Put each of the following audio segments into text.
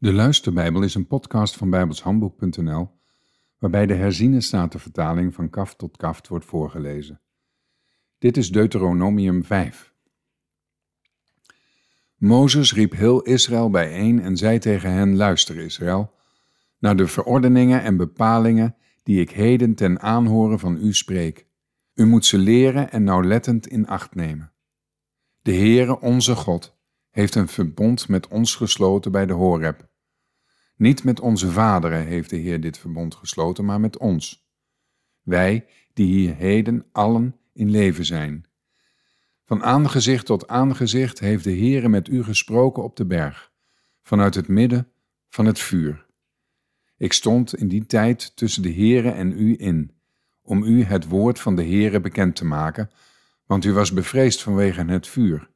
De Luisterbijbel is een podcast van bijbelshandboek.nl waarbij de herziene statenvertaling van kaft tot kaft wordt voorgelezen. Dit is Deuteronomium 5. Mozes riep heel Israël bijeen en zei tegen hen, luister Israël, naar de verordeningen en bepalingen die ik heden ten aanhoren van u spreek. U moet ze leren en nauwlettend in acht nemen. De Heere, onze God, heeft een verbond met ons gesloten bij de Horeb. Niet met onze vaderen heeft de Heer dit verbond gesloten, maar met ons. Wij, die hier heden allen in leven zijn. Van aangezicht tot aangezicht heeft de Heere met u gesproken op de berg, vanuit het midden van het vuur. Ik stond in die tijd tussen de Heere en u in, om u het woord van de Heere bekend te maken, want u was bevreesd vanwege het vuur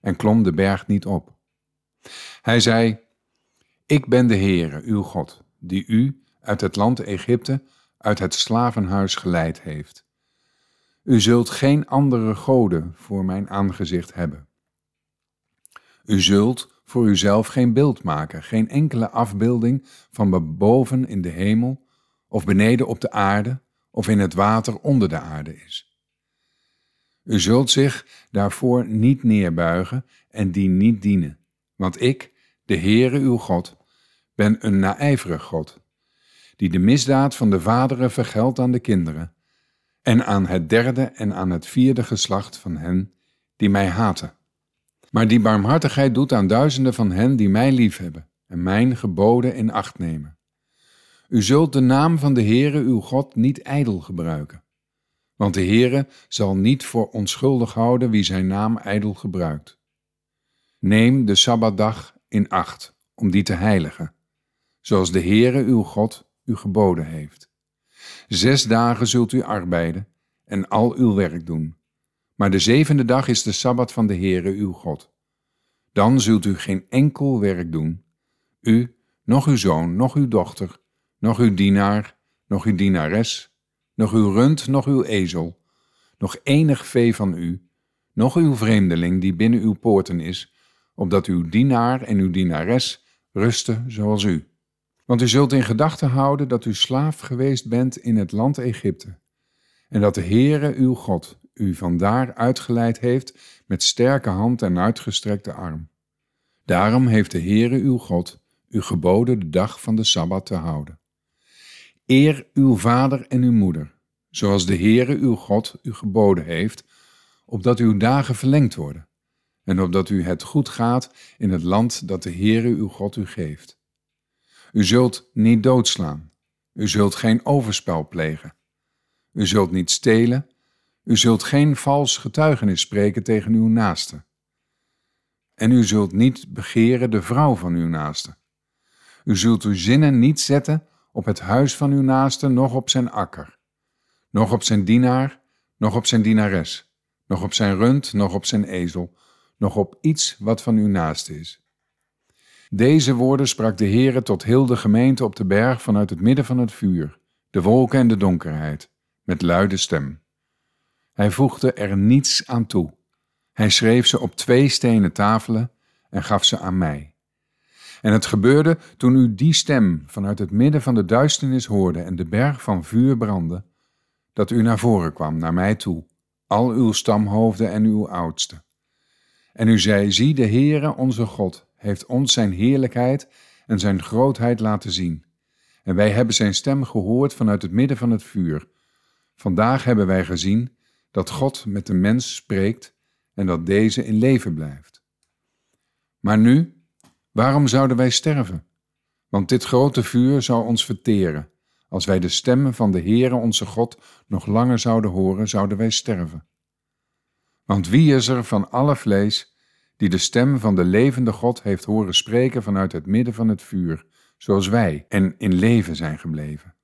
en klom de berg niet op. Hij zei, Ik ben de Heere, uw God, die u uit het land Egypte, uit het slavenhuis geleid heeft. U zult geen andere goden voor mijn aangezicht hebben. U zult voor uzelf geen beeld maken, geen enkele afbeelding van boven in de hemel, of beneden op de aarde, of in het water onder de aarde is. U zult zich daarvoor niet neerbuigen en die niet dienen. Want ik, de Heere uw God, ben een naijverig God, die de misdaad van de vaderen vergeldt aan de kinderen, en aan het derde en aan het vierde geslacht van hen die mij haten. Maar die barmhartigheid doet aan duizenden van hen die mij liefhebben en mijn geboden in acht nemen. U zult de naam van de Heere uw God niet ijdel gebruiken want de Heere zal niet voor onschuldig houden wie zijn naam ijdel gebruikt. Neem de Sabbatdag in acht om die te heiligen, zoals de Heere uw God u geboden heeft. Zes dagen zult u arbeiden en al uw werk doen, maar de zevende dag is de Sabbat van de Heere uw God. Dan zult u geen enkel werk doen, u, nog uw zoon, nog uw dochter, nog uw dienaar, nog uw dienares, nog uw rund, nog uw ezel, nog enig vee van u, nog uw vreemdeling die binnen uw poorten is, opdat uw dienaar en uw dienares rusten zoals u. Want u zult in gedachten houden dat u slaaf geweest bent in het land Egypte, en dat de Heere uw God u vandaar uitgeleid heeft met sterke hand en uitgestrekte arm. Daarom heeft de Heere uw God u geboden de dag van de Sabbat te houden. Eer uw vader en uw moeder, zoals de Heere uw God u geboden heeft, opdat uw dagen verlengd worden, en opdat u het goed gaat in het land dat de Heere uw God u geeft. U zult niet doodslaan, u zult geen overspel plegen, u zult niet stelen, u zult geen vals getuigenis spreken tegen uw naaste. En u zult niet begeren de vrouw van uw naaste. U zult uw zinnen niet zetten op het huis van uw naaste, noch op zijn akker, noch op zijn dienaar, noch op zijn dienares, noch op zijn rund, noch op zijn ezel, noch op iets wat van uw naaste is. Deze woorden sprak de Heere tot heel de gemeente op de berg vanuit het midden van het vuur, de wolken en de donkerheid, met luide stem. Hij voegde er niets aan toe. Hij schreef ze op twee stenen tafelen en gaf ze aan mij. En het gebeurde toen u die stem vanuit het midden van de duisternis hoorde en de berg van vuur brandde, dat u naar voren kwam, naar mij toe, al uw stamhoofden en uw oudsten. En u zei, zie de Heere onze God heeft ons zijn heerlijkheid en zijn grootheid laten zien. En wij hebben zijn stem gehoord vanuit het midden van het vuur. Vandaag hebben wij gezien dat God met de mens spreekt en dat deze in leven blijft. Maar nu, Waarom zouden wij sterven? Want dit grote vuur zou ons verteren. Als wij de stemmen van de Heere onze God nog langer zouden horen, zouden wij sterven. Want wie is er van alle vlees die de stem van de levende God heeft horen spreken vanuit het midden van het vuur, zoals wij, en in leven zijn gebleven?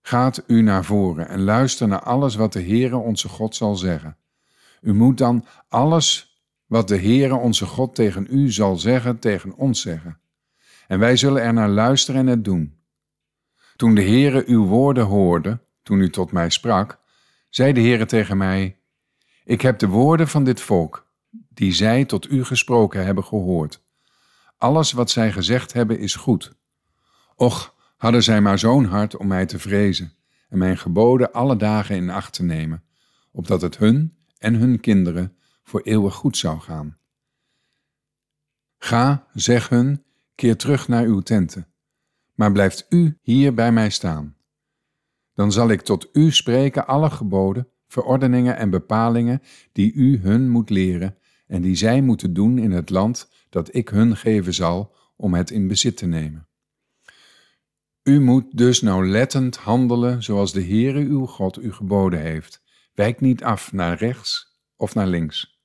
Gaat u naar voren en luister naar alles wat de Heere onze God zal zeggen. U moet dan alles wat de Heere onze God tegen u zal zeggen, tegen ons zeggen. En wij zullen er naar luisteren en het doen. Toen de Heere uw woorden hoorde, toen u tot mij sprak, zei de Heere tegen mij, Ik heb de woorden van dit volk, die zij tot u gesproken hebben, gehoord. Alles wat zij gezegd hebben is goed. Och, hadden zij maar zo'n hart om mij te vrezen en mijn geboden alle dagen in acht te nemen, opdat het hun en hun kinderen voor eeuwig goed zou gaan. Ga, zeg hun, keer terug naar uw tenten, maar blijft u hier bij mij staan. Dan zal ik tot u spreken alle geboden, verordeningen en bepalingen die u hun moet leren en die zij moeten doen in het land dat ik hun geven zal om het in bezit te nemen. U moet dus nauwlettend handelen zoals de Heere uw God u geboden heeft. Wijk niet af naar rechts of naar links.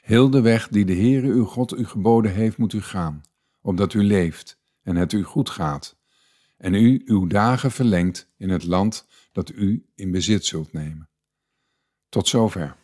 Heel de weg die de Heere uw God u geboden heeft, moet u gaan, opdat u leeft en het u goed gaat, en u uw dagen verlengt in het land dat u in bezit zult nemen. Tot zover.